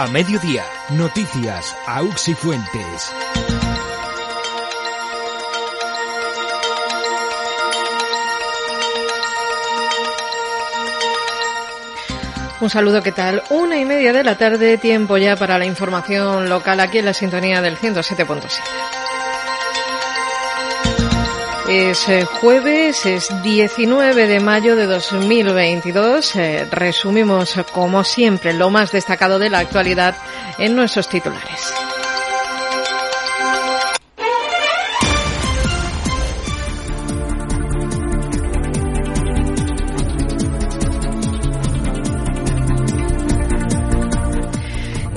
A mediodía, noticias, aux y fuentes. Un saludo, ¿qué tal? Una y media de la tarde, tiempo ya para la información local aquí en la sintonía del 107.7. Es eh, jueves, es 19 de mayo de 2022. Eh, resumimos, como siempre, lo más destacado de la actualidad en nuestros titulares.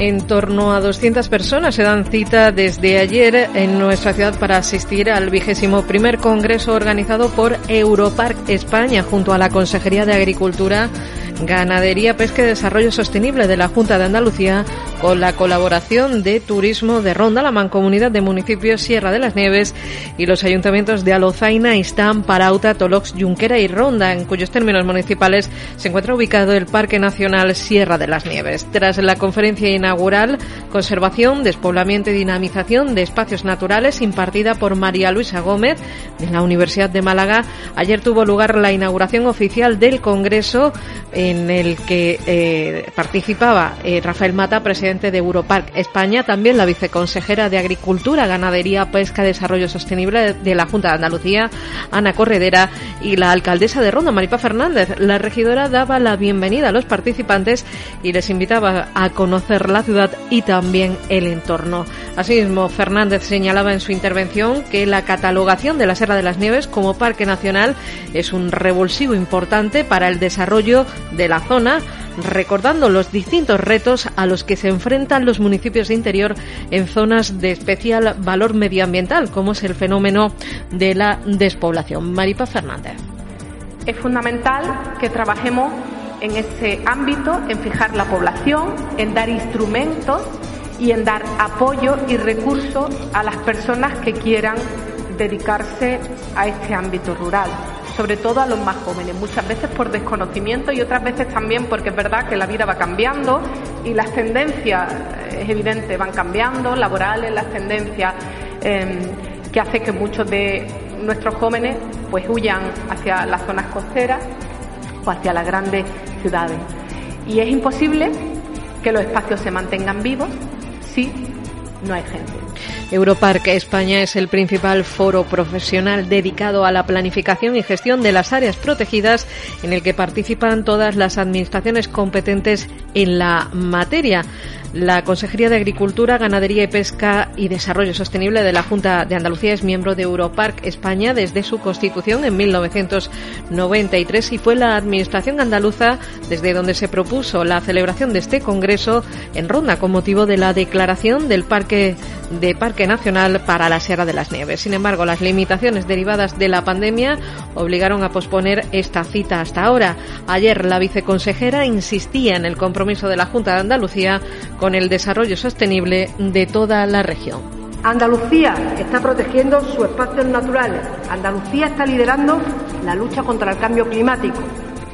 En torno a 200 personas se dan cita desde ayer en nuestra ciudad para asistir al vigésimo primer congreso organizado por Europark España junto a la Consejería de Agricultura Ganadería, Pesca y Desarrollo Sostenible de la Junta de Andalucía con la colaboración de Turismo de Ronda, la Mancomunidad de Municipios Sierra de las Nieves y los ayuntamientos de Alozaina, Istán, Parauta, Tolox, Junquera y Ronda, en cuyos términos municipales se encuentra ubicado el Parque Nacional Sierra de las Nieves. Tras la conferencia inaugural Conservación, Despoblamiento y Dinamización de Espacios Naturales impartida por María Luisa Gómez de la Universidad de Málaga, ayer tuvo lugar la inauguración oficial del Congreso en el que eh, participaba eh, Rafael Mata, presidente de Europark España, también la viceconsejera de Agricultura, Ganadería, Pesca y Desarrollo Sostenible de la Junta de Andalucía, Ana Corredera, y la alcaldesa de Ronda, Maripa Fernández. La regidora daba la bienvenida a los participantes y les invitaba a conocer la ciudad y también el entorno. Asimismo, Fernández señalaba en su intervención que la catalogación de la Serra de las Nieves como Parque Nacional es un revulsivo importante para el desarrollo de la zona, recordando los distintos retos a los que se enfrentan los municipios de interior en zonas de especial valor medioambiental, como es el fenómeno de la despoblación. Maripa Fernández. Es fundamental que trabajemos en ese ámbito, en fijar la población, en dar instrumentos y en dar apoyo y recursos a las personas que quieran dedicarse a este ámbito rural sobre todo a los más jóvenes, muchas veces por desconocimiento y otras veces también porque es verdad que la vida va cambiando y las tendencias, eh, es evidente, van cambiando, laborales, las tendencias em, que hace que muchos de nuestros jóvenes pues huyan hacia las zonas costeras o hacia las grandes ciudades. Y es imposible que los espacios se mantengan vivos si no hay gente. Europark España es el principal foro profesional dedicado a la planificación y gestión de las áreas protegidas en el que participan todas las administraciones competentes en la materia. La Consejería de Agricultura, Ganadería y Pesca y Desarrollo Sostenible de la Junta de Andalucía es miembro de Europark España desde su constitución en 1993 y fue la Administración andaluza desde donde se propuso la celebración de este Congreso en Ronda con motivo de la declaración del Parque de Parque Nacional para la Sierra de las Nieves. Sin embargo, las limitaciones derivadas de la pandemia obligaron a posponer esta cita hasta ahora. Ayer la viceconsejera insistía en el compromiso de la Junta de Andalucía con el desarrollo sostenible de toda la región. Andalucía está protegiendo sus espacios naturales. Andalucía está liderando la lucha contra el cambio climático.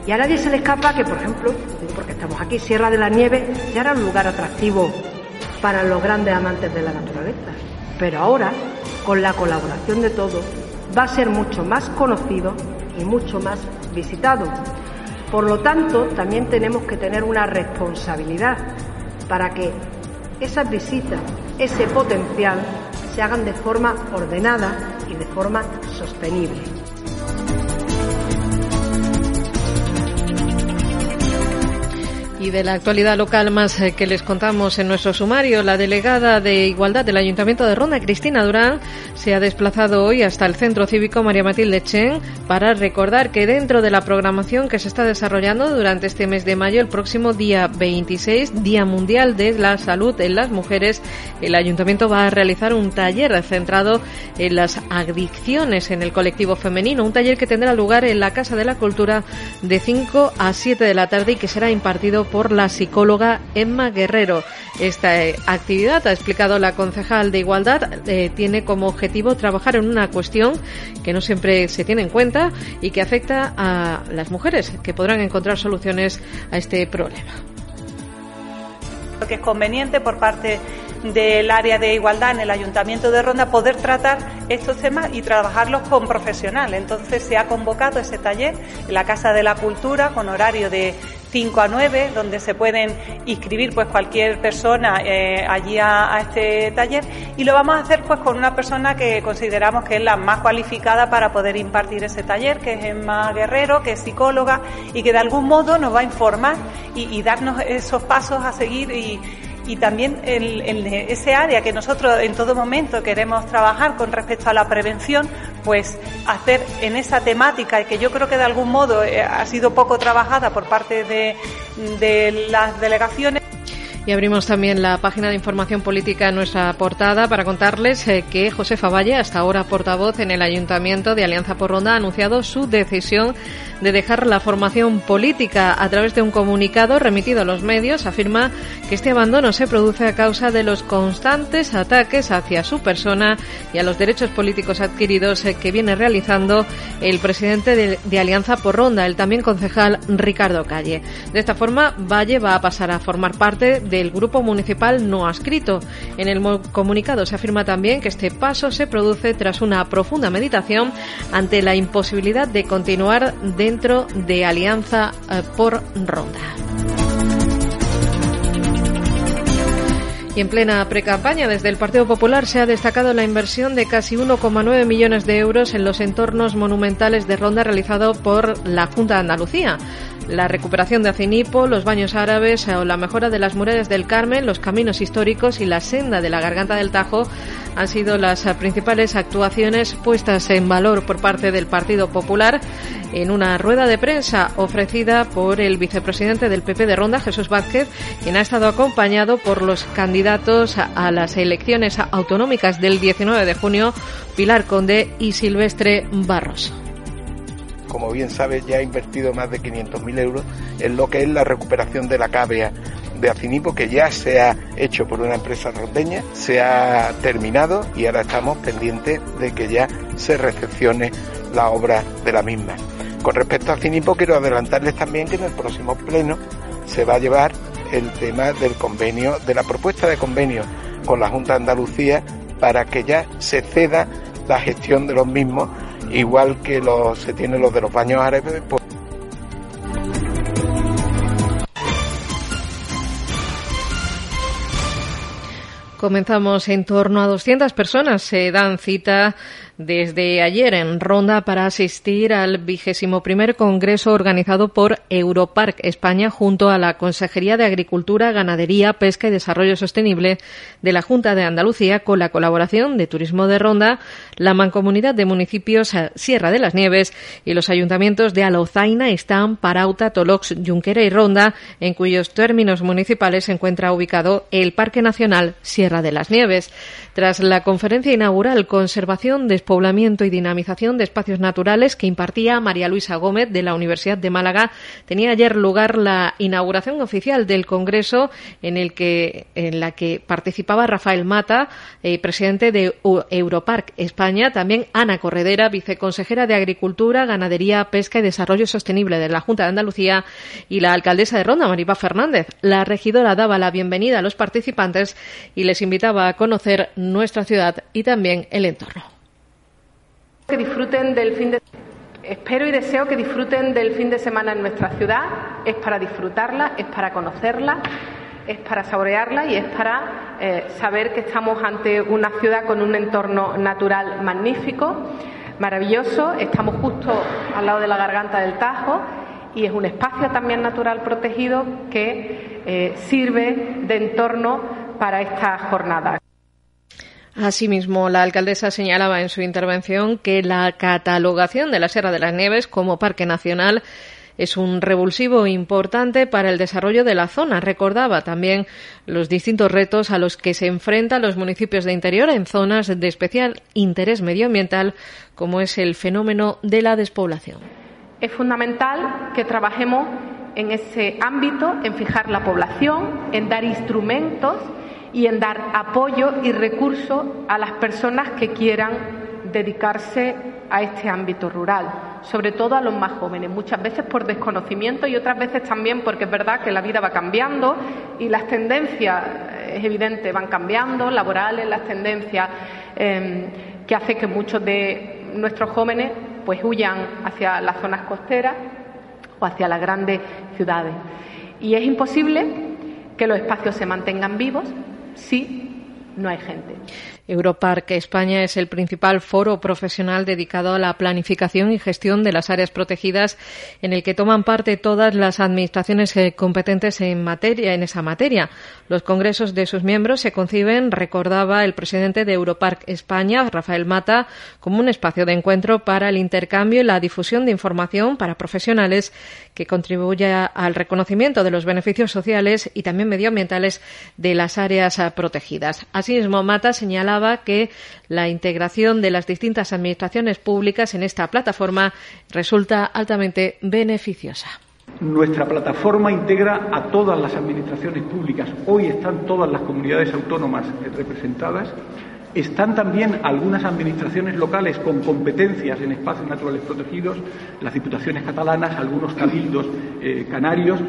Y a nadie se le escapa que, por ejemplo, porque estamos aquí, Sierra de la Nieve ya era un lugar atractivo para los grandes amantes de la naturaleza. Pero ahora, con la colaboración de todos, va a ser mucho más conocido y mucho más visitado. Por lo tanto, también tenemos que tener una responsabilidad para que esas visitas, ese potencial, se hagan de forma ordenada y de forma sostenible. Y de la actualidad local más eh, que les contamos en nuestro sumario, la delegada de Igualdad del Ayuntamiento de Ronda, Cristina Durán, se ha desplazado hoy hasta el Centro Cívico María Matilde Chen para recordar que dentro de la programación que se está desarrollando durante este mes de mayo, el próximo día 26, Día Mundial de la Salud en las Mujeres, el Ayuntamiento va a realizar un taller centrado en las adicciones en el colectivo femenino, un taller que tendrá lugar en la Casa de la Cultura de 5 a 7 de la tarde y que será impartido por la psicóloga Emma Guerrero. Esta eh, actividad, ha explicado la concejal de Igualdad, eh, tiene como objetivo trabajar en una cuestión que no siempre se tiene en cuenta y que afecta a las mujeres, que podrán encontrar soluciones a este problema. que es conveniente por parte del área de igualdad en el Ayuntamiento de Ronda poder tratar estos temas y trabajarlos con profesionales. Entonces se ha convocado ese taller en la Casa de la Cultura con horario de 5 a 9, donde se pueden inscribir pues cualquier persona eh, allí a, este taller. Y lo vamos a hacer pues con una persona que consideramos que es la más cualificada para poder impartir ese taller, que es Emma Guerrero, que es psicóloga y que de algún modo nos va a informar y darnos esos pasos a seguir y y también en, ese área que nosotros en todo momento queremos trabajar con respecto a la prevención, pues hacer en esa temática que yo creo que de algún modo eh, ha sido poco trabajada por parte de las delegaciones. Y abrimos también la página de información política en nuestra portada para contarles eh, que José Valle, hasta ahora portavoz en el Ayuntamiento de Alianza por Ronda, ha anunciado su decisión de dejar la formación política. A través de un comunicado remitido a los medios, afirma que este abandono se produce a causa de los constantes ataques hacia su persona y a los derechos políticos adquiridos eh, que viene realizando el presidente de, Alianza por Ronda, el también concejal Ricardo Calle. De esta forma, Valle va a pasar a formar parte del grupo municipal no adscrito. En el comunicado se afirma también que este paso se produce tras una profunda meditación ante la imposibilidad de continuar de dentro de Alianza eh, por Ronda. Y en plena precampaña, desde el Partido Popular se ha destacado la inversión de casi 1,9 millones de euros en los entornos monumentales de Ronda realizado por la Junta de Andalucía la recuperación de Acinipo, los baños árabes o la mejora de las murallas del Carmen, los caminos históricos y la senda de la Garganta del Tajo han sido las principales actuaciones puestas en valor por parte del Partido Popular en una rueda de prensa ofrecida por el vicepresidente del PP de Ronda, Jesús Vázquez, quien ha estado acompañado por los candidatos a las elecciones autonómicas del 19 de junio, Pilar Conde y Silvestre Barros como bien sabe, ya ha invertido más de 500.000 euros en lo que es la recuperación de la cavea de Acinipo, que ya se ha hecho por una empresa rondeña, se ha terminado y ahora estamos pendientes de que ya se recepcione la obra de la misma. Con respecto a Acinipo, quiero adelantarles también que en el próximo pleno se va a llevar el tema del convenio, de la propuesta de convenio con la Junta de Andalucía para que ya se ceda la gestión de los mismos igual que los, se tienen los de los baños árabes. Pues Comenzamos en torno a 200 personas se dan cita desde ayer en Ronda para asistir al vigésimo primer congreso organizado por Europark España junto a la Consejería de Agricultura, Ganadería, Pesca y Desarrollo Sostenible de la Junta de Andalucía con la colaboración de Turismo de Ronda, la Mancomunidad de Municipios Sierra de las Nieves y los ayuntamientos de Alozaina, Están, Parauta, Tolox, Junquera y Ronda, en cuyos términos municipales se encuentra ubicado el Parque Nacional Sierra de las Nieves. Tras la conferencia inaugural Conservación de Poblamiento y Dinamización de Espacios Naturales que impartía María Luisa Gómez de la Universidad de Málaga, tenía ayer lugar la inauguración oficial del Congreso en el que en la que participaba Rafael Mata, eh, presidente de Europark España, también Ana Corredera, viceconsejera de Agricultura, Ganadería, Pesca y Desarrollo Sostenible de la Junta de Andalucía y la alcaldesa de Ronda, Maripá Fernández. La regidora daba la bienvenida a los participantes y les invitaba a conocer nuestra ciudad y también el entorno. Que disfruten del fin de Espero y deseo que disfruten del fin de semana en nuestra ciudad. Es para disfrutarla, es para conocerla, es para saborearla y es para eh, saber que estamos ante una ciudad con un entorno natural magnífico, maravilloso. Estamos justo al lado de la garganta del Tajo y es un espacio también natural protegido que eh, sirve de entorno para esta jornada. Asimismo, la alcaldesa señalaba en su intervención que la catalogación de la Sierra de las Nieves como Parque Nacional es un revulsivo importante para el desarrollo de la zona. Recordaba también los distintos retos a los que se enfrentan los municipios de interior en zonas de especial interés medioambiental, como es el fenómeno de la despoblación. Es fundamental que trabajemos en ese ámbito, en fijar la población, en dar instrumentos y en dar apoyo y recursos a las personas que quieran dedicarse a este ámbito rural, sobre todo a los más jóvenes, muchas veces por desconocimiento y otras veces también porque es verdad que la vida va cambiando y las tendencias, es evidente, van cambiando, laborales, las tendencias em, que hace que muchos de nuestros jóvenes pues huyan hacia las zonas costeras o hacia las grandes ciudades. Y es imposible que los espacios se mantengan vivos si no hay gente. Europark España es el principal foro profesional dedicado a la planificación y gestión de las áreas protegidas en el que toman parte todas las administraciones eh, competentes en materia en esa materia. Los congresos de sus miembros se conciben, recordaba el presidente de Europark España, Rafael Mata, como un espacio de encuentro para el intercambio y la difusión de información para profesionales que contribuya al reconocimiento de los beneficios sociales y también medioambientales de las áreas eh, protegidas. Asimismo, Mata señalaba que la integración de las distintas administraciones públicas en esta plataforma resulta altamente beneficiosa. Nuestra plataforma integra a todas las administraciones públicas. Hoy están todas las comunidades autónomas representadas están también algunas administraciones locales con competencias en espacios naturales protegidos, las diputaciones catalanas, algunos cabildos eh, canarios.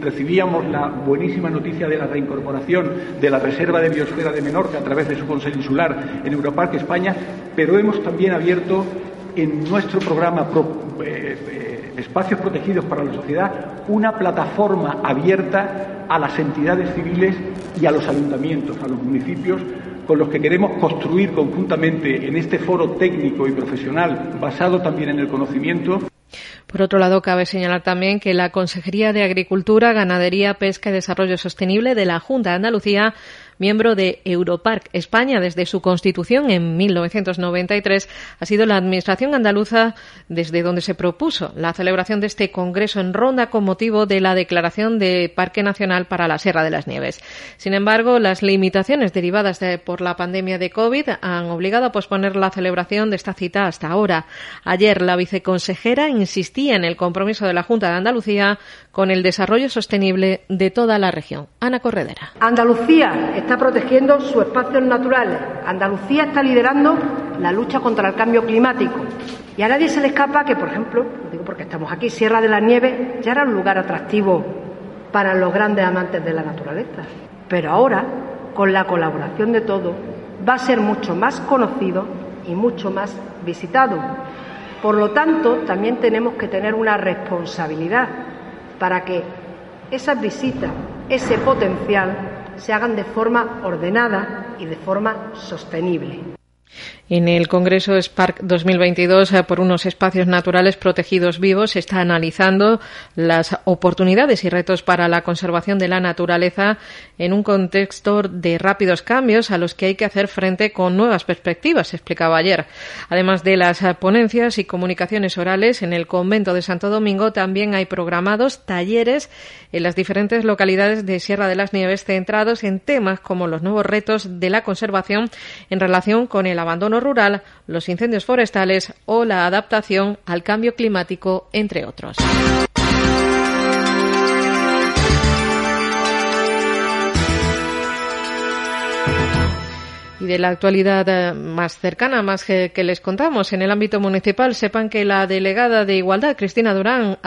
recibíamos la buenísima noticia de la reincorporación de la Reserva de Biosfera de Menorca a través de su Consejo Insular en Europarque España, pero hemos también abierto en nuestro programa eh, eh, Espacios Protegidos para la Sociedad una plataforma abierta a las entidades civiles y a los ayuntamientos, a los municipios, con los que queremos construir conjuntamente en este foro técnico y profesional basado también en el conocimiento. Por otro lado, cabe señalar también que la Consejería de Agricultura, Ganadería, Pesca y Desarrollo Sostenible de la Junta de Andalucía miembro de Europark España desde su constitución en 1993, ha sido la Administración andaluza desde donde se propuso la celebración de este Congreso en Ronda con motivo de la declaración de Parque Nacional para la Sierra de las Nieves. Sin embargo, las limitaciones derivadas por la pandemia de COVID han obligado a posponer la celebración de esta cita hasta ahora. Ayer, la viceconsejera insistía en el compromiso de la Junta de Andalucía con el desarrollo sostenible de toda la región. Ana Corredera. Andalucía está protegiendo sus espacios naturales. Andalucía está liderando la lucha contra el cambio climático. Y a nadie se le escapa que, por ejemplo, digo porque estamos aquí, Sierra de la Nieve ya era un lugar atractivo para los grandes amantes de la naturaleza. Pero ahora, con la colaboración de todos, va a ser mucho más conocido y mucho más visitado. Por lo tanto, también tenemos que tener una responsabilidad para que esas visitas, ese potencial, se hagan de forma ordenada y de forma sostenible. En el Congreso Spark 2022 eh, por unos espacios naturales protegidos vivos se está analizando las oportunidades y retos para la conservación de la naturaleza en un contexto de rápidos cambios a los que hay que hacer frente con nuevas perspectivas, explicaba ayer. Además de las ponencias y comunicaciones orales en el convento de Santo Domingo también hay programados talleres en las diferentes localidades de Sierra de las Nieves centrados en temas como los nuevos retos de la conservación en relación con el abandono rural, los incendios forestales o la adaptación al cambio climático, entre otros. Y de la actualidad eh, más cercana, más que, les contamos, en el ámbito municipal, sepan que la delegada de Igualdad, Cristina Durán,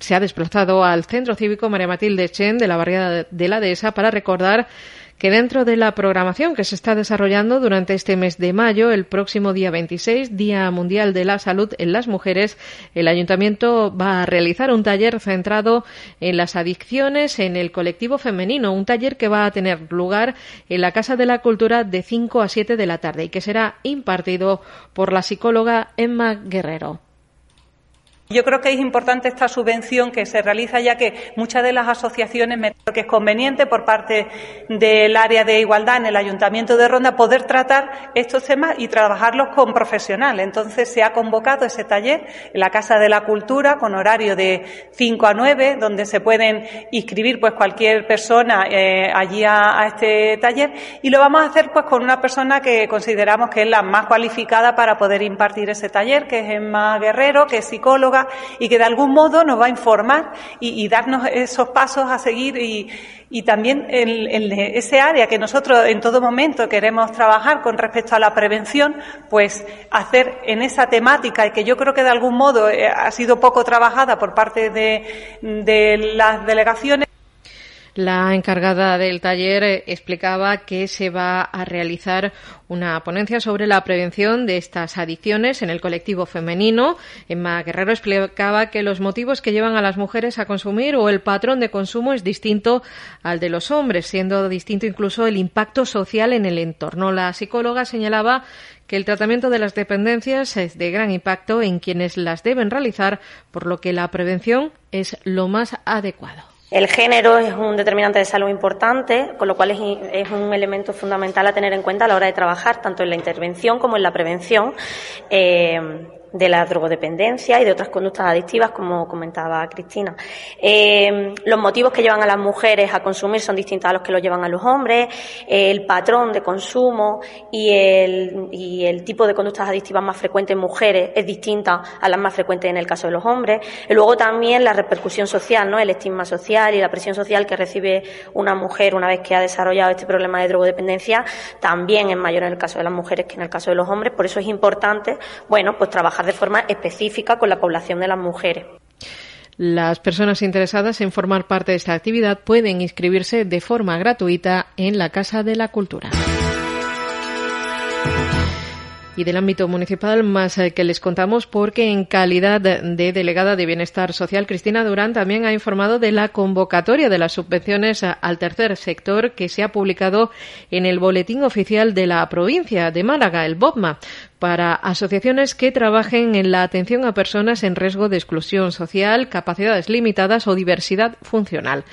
se ha desplazado al Centro Cívico María Matilde Chen de la barriada de la Dehesa para recordar que dentro de la programación que se está desarrollando durante este mes de mayo, el próximo día 26, Día Mundial de la Salud en las Mujeres, el Ayuntamiento va a realizar un taller centrado en las adicciones en el colectivo femenino, un taller que va a tener lugar en la Casa de la Cultura de 5 a 7 de la tarde y que será impartido por la psicóloga Emma Guerrero. Yo creo que es importante esta subvención que se realiza ya que muchas de las asociaciones me que es conveniente por parte del área de igualdad en el Ayuntamiento de Ronda poder tratar estos temas y trabajarlos con profesionales. Entonces se ha convocado ese taller en la Casa de la Cultura con horario de 5 a 9 donde se pueden inscribir pues cualquier persona eh, allí a, este taller y lo vamos a hacer pues con una persona que consideramos que es la más cualificada para poder impartir ese taller que es Emma Guerrero que es psicóloga y que de algún modo nos va a informar y, darnos esos pasos a seguir y, también en, ese área que nosotros en todo momento queremos trabajar con respecto a la prevención, pues hacer en esa temática que yo creo que de algún modo eh, ha sido poco trabajada por parte de las delegaciones. La encargada del taller eh, explicaba que se va a realizar una ponencia sobre la prevención de estas adicciones en el colectivo femenino. Emma Guerrero explicaba que los motivos que llevan a las mujeres a consumir o el patrón de consumo es distinto al de los hombres, siendo distinto incluso el impacto social en el entorno. La psicóloga señalaba que el tratamiento de las dependencias es de gran impacto en quienes las deben realizar, por lo que la prevención es lo más adecuado. El género es un determinante de salud importante, con lo cual es, un elemento fundamental a tener en cuenta a la hora de trabajar tanto en la intervención como en la prevención. Eh, de la drogodependencia y de otras conductas adictivas, como comentaba Cristina. Eh, los motivos que llevan a las mujeres a consumir son distintos a los que los llevan a los hombres. el patrón de consumo y el, y el tipo de conductas adictivas más frecuentes en mujeres es distinta a las más frecuentes en el caso de los hombres. Y luego también la repercusión social, ¿no? El estigma social y la presión social que recibe una mujer una vez que ha desarrollado este problema de drogodependencia también es mayor en el caso de las mujeres que en el caso de los hombres. Por eso es importante, bueno, pues trabajar de forma específica con la población de las mujeres. Las personas interesadas en formar parte de esta actividad pueden inscribirse de forma gratuita en la Casa de la Cultura. Y del ámbito municipal, más eh, que les contamos, porque en calidad de delegada de Bienestar Social, Cristina Durán también ha informado de la convocatoria de las subvenciones al tercer sector que se ha publicado en el Boletín Oficial de la provincia de Málaga, el BOPMA para asociaciones que trabajen en la atención a personas en riesgo de exclusión social, capacidades limitadas o diversidad funcional.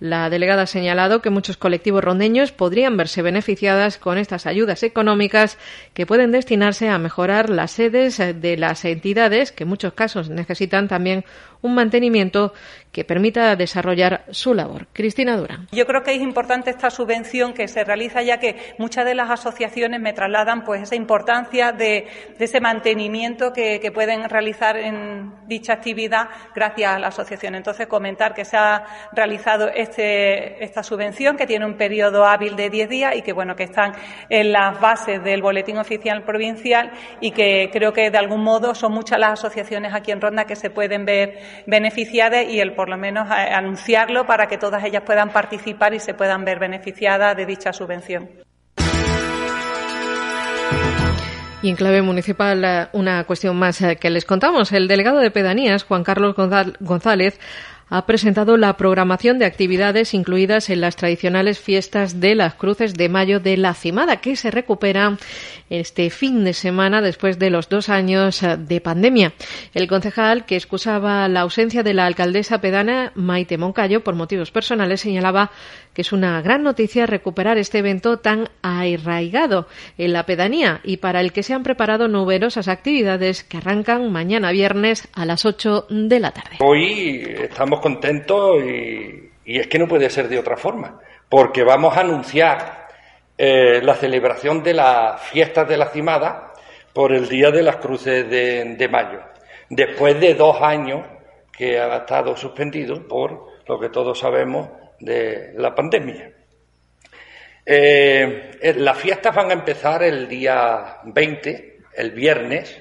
La delegada ha señalado que muchos colectivos rondeños podrían verse beneficiadas con estas ayudas económicas que pueden destinarse a mejorar las sedes de las entidades que en muchos casos necesitan también un mantenimiento que permita desarrollar su labor. Cristina Dura. Yo creo que es importante esta subvención que se realiza ya que muchas de las asociaciones me trasladan pues esa importancia de, ese mantenimiento que, pueden realizar en dicha actividad gracias a la asociación. Entonces, comentar que se ha realizado este, esta subvención que tiene un periodo hábil de 10 días y que bueno que están en las bases del boletín oficial provincial y que creo que de algún modo son muchas las asociaciones aquí en Ronda que se pueden ver beneficiadas y el por lo menos anunciarlo para que todas ellas puedan participar y se puedan ver beneficiadas de dicha subvención. Y en clave municipal, eh, una cuestión más eh, que les contamos. El delegado de pedanías, Juan Carlos González, ha presentado la programación de actividades incluidas en las tradicionales fiestas de las Cruces de Mayo de la Cimada, que se recupera este fin de semana después de los dos años de pandemia. El concejal, que excusaba la ausencia de la alcaldesa pedana Maite Moncayo por motivos personales, señalaba que es una gran noticia recuperar este evento tan arraigado en la pedanía y para el que se han preparado numerosas actividades que arrancan mañana viernes a las 8 de la tarde. Hoy estamos contentos y, es que no puede ser de otra forma, porque vamos a anunciar eh, la celebración de las fiestas de la Cimada por el Día de las Cruces de mayo, después de dos años que ha estado suspendido por lo que todos sabemos de la pandemia. Eh, eh, las fiestas van a empezar el día 20, el viernes,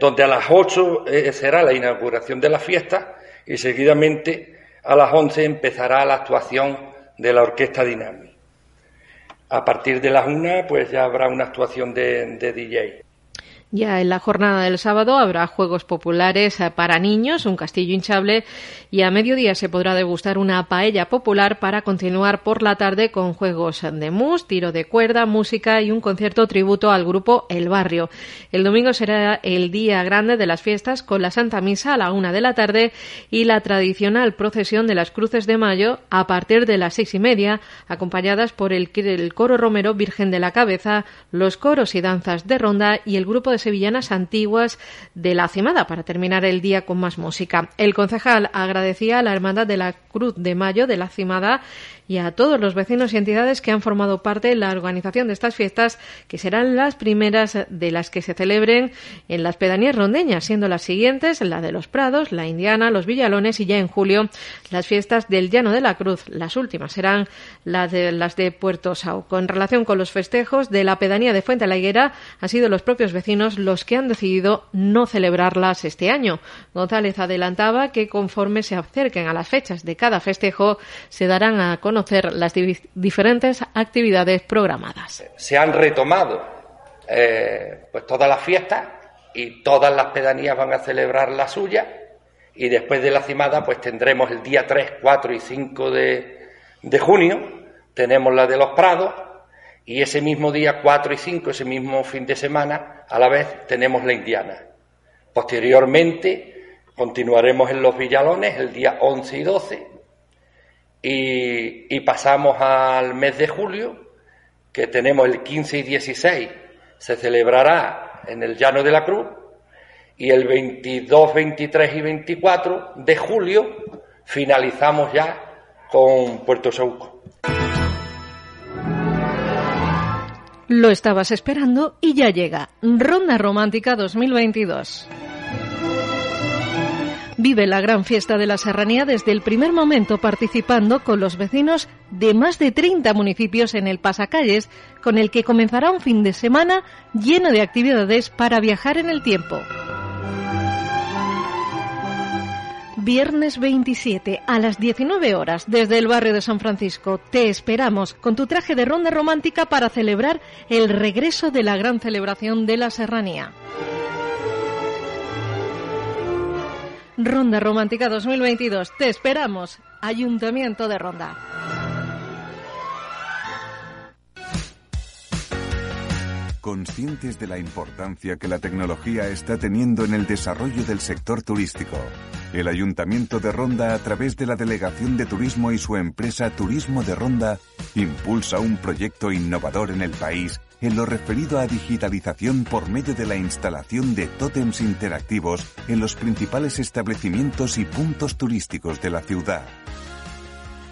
donde a las 8 será la inauguración de la fiesta y seguidamente a las 11 empezará la actuación de la Orquesta Dinami. A partir de las 1 pues ya habrá una actuación de, de DJ. Ya en la jornada del sábado habrá juegos populares eh, para niños, un castillo hinchable y a mediodía se podrá degustar una paella popular para continuar por la tarde con juegos de mus, tiro de cuerda, música y un concierto tributo al grupo El Barrio. El domingo será el día grande de las fiestas con la Santa Misa a la una de la tarde y la tradicional procesión de las Cruces de Mayo a partir de las seis y media, acompañadas por el, coro romero Virgen de la Cabeza, los coros y danzas de ronda y el grupo de sevillanas antiguas de la Cimada para terminar el día con más música. El concejal agradecía a la Hermandad de la Cruz de Mayo de la Cimada y a todos los vecinos y entidades que han formado parte de la organización de estas fiestas, que serán las primeras de las que se celebren en las pedanías rondeñas, siendo las siguientes la de los Prados, la Indiana, los Villalones y ya en julio las fiestas del Llano de la Cruz. Las últimas serán las de, las de Puerto Sau. Con relación con los festejos de la pedanía de Fuente la Higuera, han sido los propios vecinos los que han decidido no celebrarlas este año. González adelantaba que conforme se acerquen a las fechas de cada festejo, se darán a conocer las diferentes actividades programadas. Se han retomado eh, pues todas las fiestas y todas las pedanías van a celebrar la suya y después de la cimada pues tendremos el día 3, 4 y 5 de, de junio, tenemos la de los Prados y ese mismo día 4 y 5, ese mismo fin de semana, a la vez tenemos la Indiana. Posteriormente continuaremos en los Villalones el día 11 y 12 y, pasamos al mes de julio, que tenemos el 15 y 16, se celebrará en el Llano de la Cruz, y el 22, 23 y 24 de julio finalizamos ya con Puerto Sauco. Lo estabas esperando y ya llega. Ronda Romántica 2022. Vive la gran fiesta de la serranía desde el primer momento participando con los vecinos de más de 30 municipios en el Pasacalles, con el que comenzará un fin de semana lleno de actividades para viajar en el tiempo. Viernes 27 a las 19 horas desde el barrio de San Francisco. Te esperamos con tu traje de ronda romántica para celebrar el regreso de la gran celebración de la serranía. Ronda Romántica 2022. Te esperamos. Ayuntamiento de Ronda. Conscientes de la importancia que la tecnología está teniendo en el desarrollo del sector turístico, el Ayuntamiento de Ronda, a través de la Delegación de Turismo y su empresa Turismo de Ronda, impulsa un proyecto innovador en el país en lo referido a digitalización por medio de la instalación de tótems interactivos en los principales establecimientos y puntos turísticos de la ciudad.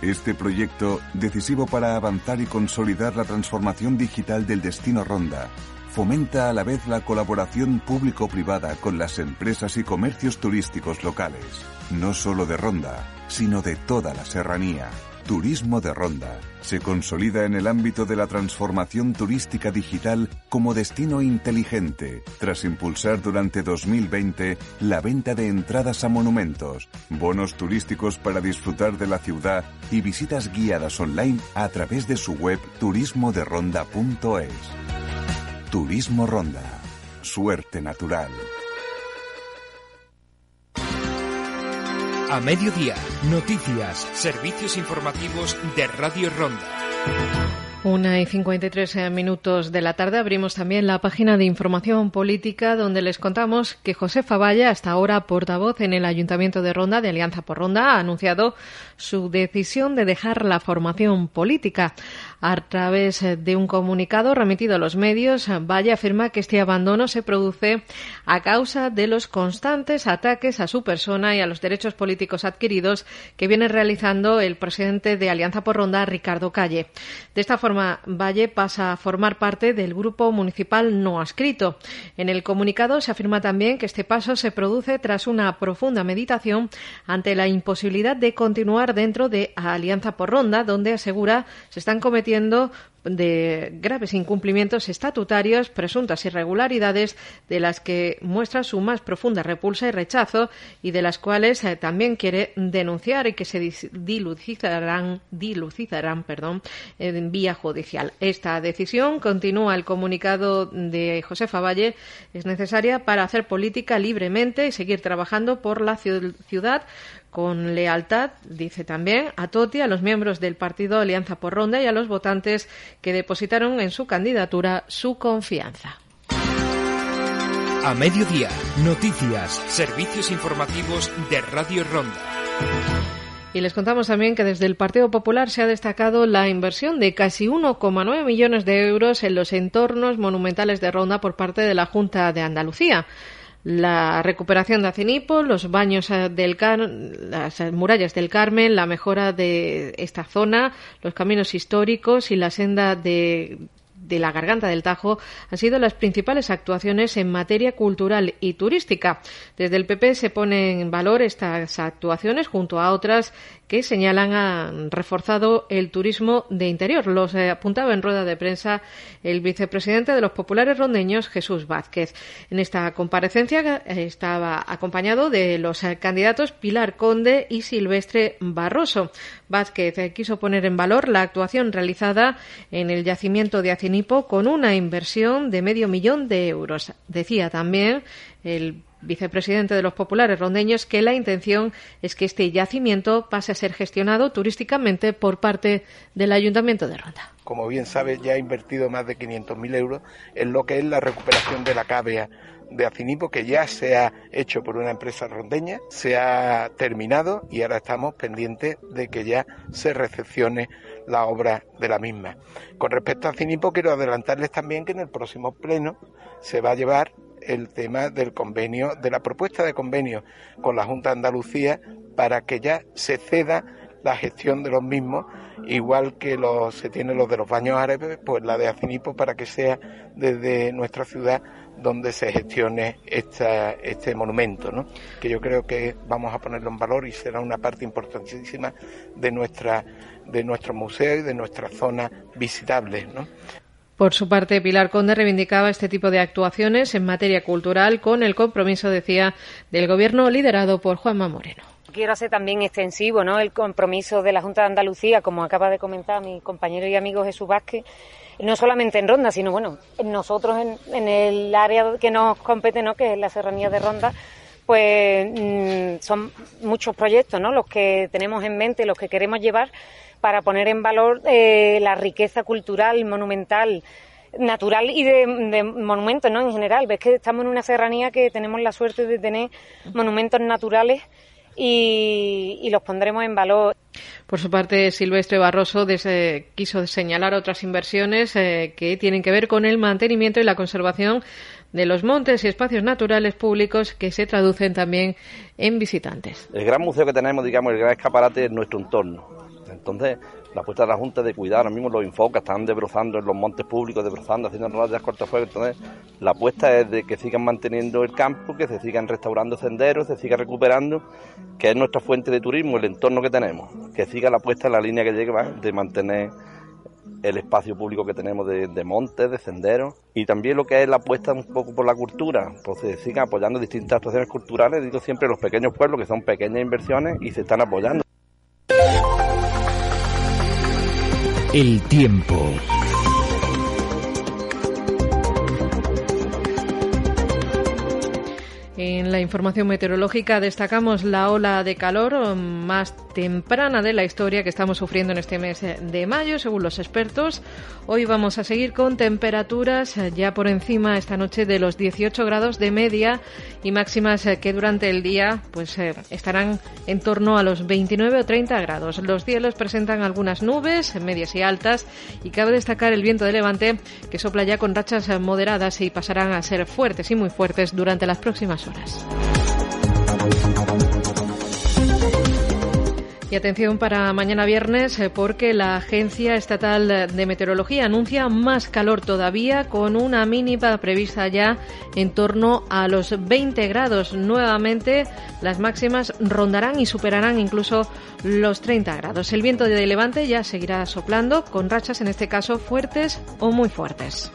Este proyecto, decisivo para avanzar y consolidar la transformación digital del destino Ronda, fomenta a la vez la colaboración público-privada con las empresas y comercios turísticos locales, no solo de Ronda, sino de toda la serranía. Turismo de Ronda se consolida en el ámbito de la transformación turística digital como destino inteligente, tras impulsar durante 2020 la venta de entradas a monumentos, bonos turísticos para disfrutar de la ciudad y visitas guiadas online a través de su web turismoderonda.es. Turismo Ronda. Suerte natural. A mediodía, noticias, servicios informativos de Radio Ronda. Una y 53 eh, minutos de la tarde abrimos también la página de información política donde les contamos que José Faballa, hasta ahora portavoz en el Ayuntamiento de Ronda de Alianza por Ronda, ha anunciado su decisión de dejar la formación política. A través de un comunicado remitido a los medios, Valle afirma que este abandono se produce a causa de los constantes ataques a su persona y a los derechos políticos adquiridos que viene realizando el presidente de Alianza por Ronda, Ricardo Calle. De esta forma, Valle pasa a formar parte del grupo municipal no adscrito. En el comunicado se afirma también que este paso se produce tras una profunda meditación ante la imposibilidad de continuar dentro de Alianza por Ronda, donde asegura se están cometiendo de graves incumplimientos estatutarios, presuntas irregularidades de las que muestra su más profunda repulsa y rechazo y de las cuales eh, también quiere denunciar y que se dilucidarán, dilucidarán perdón, en vía judicial. Esta decisión, continúa el comunicado de Josefa Valle, es necesaria para hacer política libremente y seguir trabajando por la ciudad con lealtad, dice también, a Toti, a los miembros del partido Alianza por Ronda y a los votantes que depositaron en su candidatura su confianza. A mediodía, noticias, servicios informativos de Radio Ronda. Y les contamos también que desde el Partido Popular se ha destacado la inversión de casi 1,9 millones de euros en los entornos monumentales de Ronda por parte de la Junta de Andalucía la recuperación de Acenipo, los baños eh, del Car las murallas del Carmen, la mejora de esta zona, los caminos históricos y la senda de de la Garganta del Tajo han sido las principales actuaciones en materia cultural y turística. Desde el PP se ponen en valor estas actuaciones junto a otras que señalan han reforzado el turismo de interior. Los eh, apuntaba en rueda de prensa el vicepresidente de los populares rondeños, Jesús Vázquez. En esta comparecencia eh, estaba acompañado de los eh, candidatos Pilar Conde y Silvestre Barroso. Vázquez quiso poner en valor la actuación realizada en el yacimiento de Acinipo con una inversión de medio millón de euros. Decía también el vicepresidente de los populares rondeños, que la intención es que este yacimiento pase a ser gestionado turísticamente por parte del Ayuntamiento de Ronda. Como bien sabe, ya ha invertido más de 500.000 euros en lo que es la recuperación de la cavea de Acinipo, que ya se ha hecho por una empresa rondeña, se ha terminado y ahora estamos pendientes de que ya se recepcione la obra de la misma. Con respecto a Acinipo, quiero adelantarles también que en el próximo pleno se va a llevar el tema del convenio, de la propuesta de convenio con la Junta de Andalucía para que ya se ceda la gestión de los mismos, igual que los, se tiene los de los baños árabes, pues la de Acinipo para que sea desde nuestra ciudad donde se gestione esta, este monumento, que yo creo que vamos a ponerlo en valor y será una parte importantísima de nuestra de nuestro museo y de nuestra zona visitable. Por su parte, Pilar Conde reivindicaba este tipo de actuaciones en materia cultural con el compromiso, decía, del Gobierno liderado por Juanma Moreno. Quiero hacer también extensivo ¿no? el compromiso de la Junta de Andalucía, como acaba de comentar mi compañero y amigo Jesús Vázquez, no solamente en Ronda, sino bueno, nosotros en, el área que nos compete, ¿no? que es la serranía de Ronda, pues mm, son muchos proyectos ¿no? los que tenemos en mente, los que queremos llevar para poner en valor eh, la riqueza cultural, monumental, natural y de, monumentos, ¿no? En general, ves que estamos en una serranía que tenemos la suerte de tener monumentos naturales y, los pondremos en valor. Por su parte, Silvestre Barroso quiso señalar otras inversiones eh, que tienen que ver con el mantenimiento y la conservación de los montes y espacios naturales públicos que se traducen también en visitantes. El gran museo que tenemos, digamos, el gran escaparate es nuestro entorno entonces, la apuesta de la Junta de cuidar, ahora mismo los infocas están debrozando en los montes públicos, debrozando, haciendo rayas cortafuegos. Entonces, la apuesta es de que sigan manteniendo el campo, que se sigan restaurando senderos, se siga recuperando, que es nuestra fuente de turismo, el entorno que tenemos. Que siga la apuesta en la línea que lleva de mantener el espacio público que tenemos de, montes, de senderos y también lo que es la apuesta un poco por la cultura, pues se sigan apoyando distintas actuaciones culturales, digo siempre los pequeños pueblos que son pequeñas inversiones y se están apoyando. El tiempo. En la información meteorológica destacamos la ola de calor más temprana de la historia que estamos sufriendo en este mes de mayo, según los expertos. Hoy vamos a seguir con temperaturas ya por encima esta noche de los 18 grados de media y máximas que durante el día pues eh, estarán en torno a los 29 o 30 grados. Los cielos presentan algunas nubes medias y altas y cabe destacar el viento de levante que sopla ya con rachas moderadas y pasarán a ser fuertes y muy fuertes durante las próximas horas. Y atención para mañana viernes eh, porque la Agencia Estatal de Meteorología anuncia más calor todavía con una mínima prevista ya en torno a los 20 grados. Nuevamente las máximas rondarán y superarán incluso los 30 grados. El viento de levante ya seguirá soplando con rachas en este caso fuertes o muy fuertes.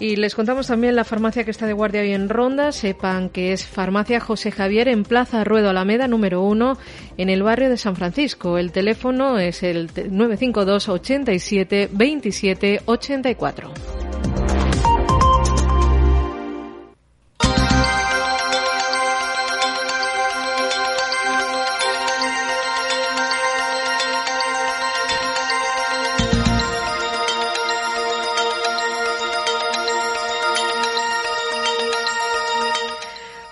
Y les contamos también la farmacia que está de guardia hoy en Ronda. Sepan que es Farmacia José Javier en Plaza Ruedo Alameda número 1 en el barrio de San Francisco. El teléfono es el 952 87 27 84.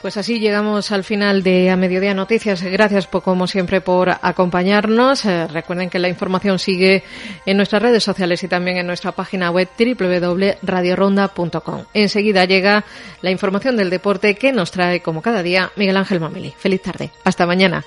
Pues así llegamos al final de A Mediodía Noticias. Gracias por, como siempre por acompañarnos. Eh, recuerden que la información sigue en nuestras redes sociales y también en nuestra página web www.radioronda.com. Enseguida llega la información del deporte que nos trae como cada día Miguel Ángel Mameli. Feliz tarde. Hasta mañana.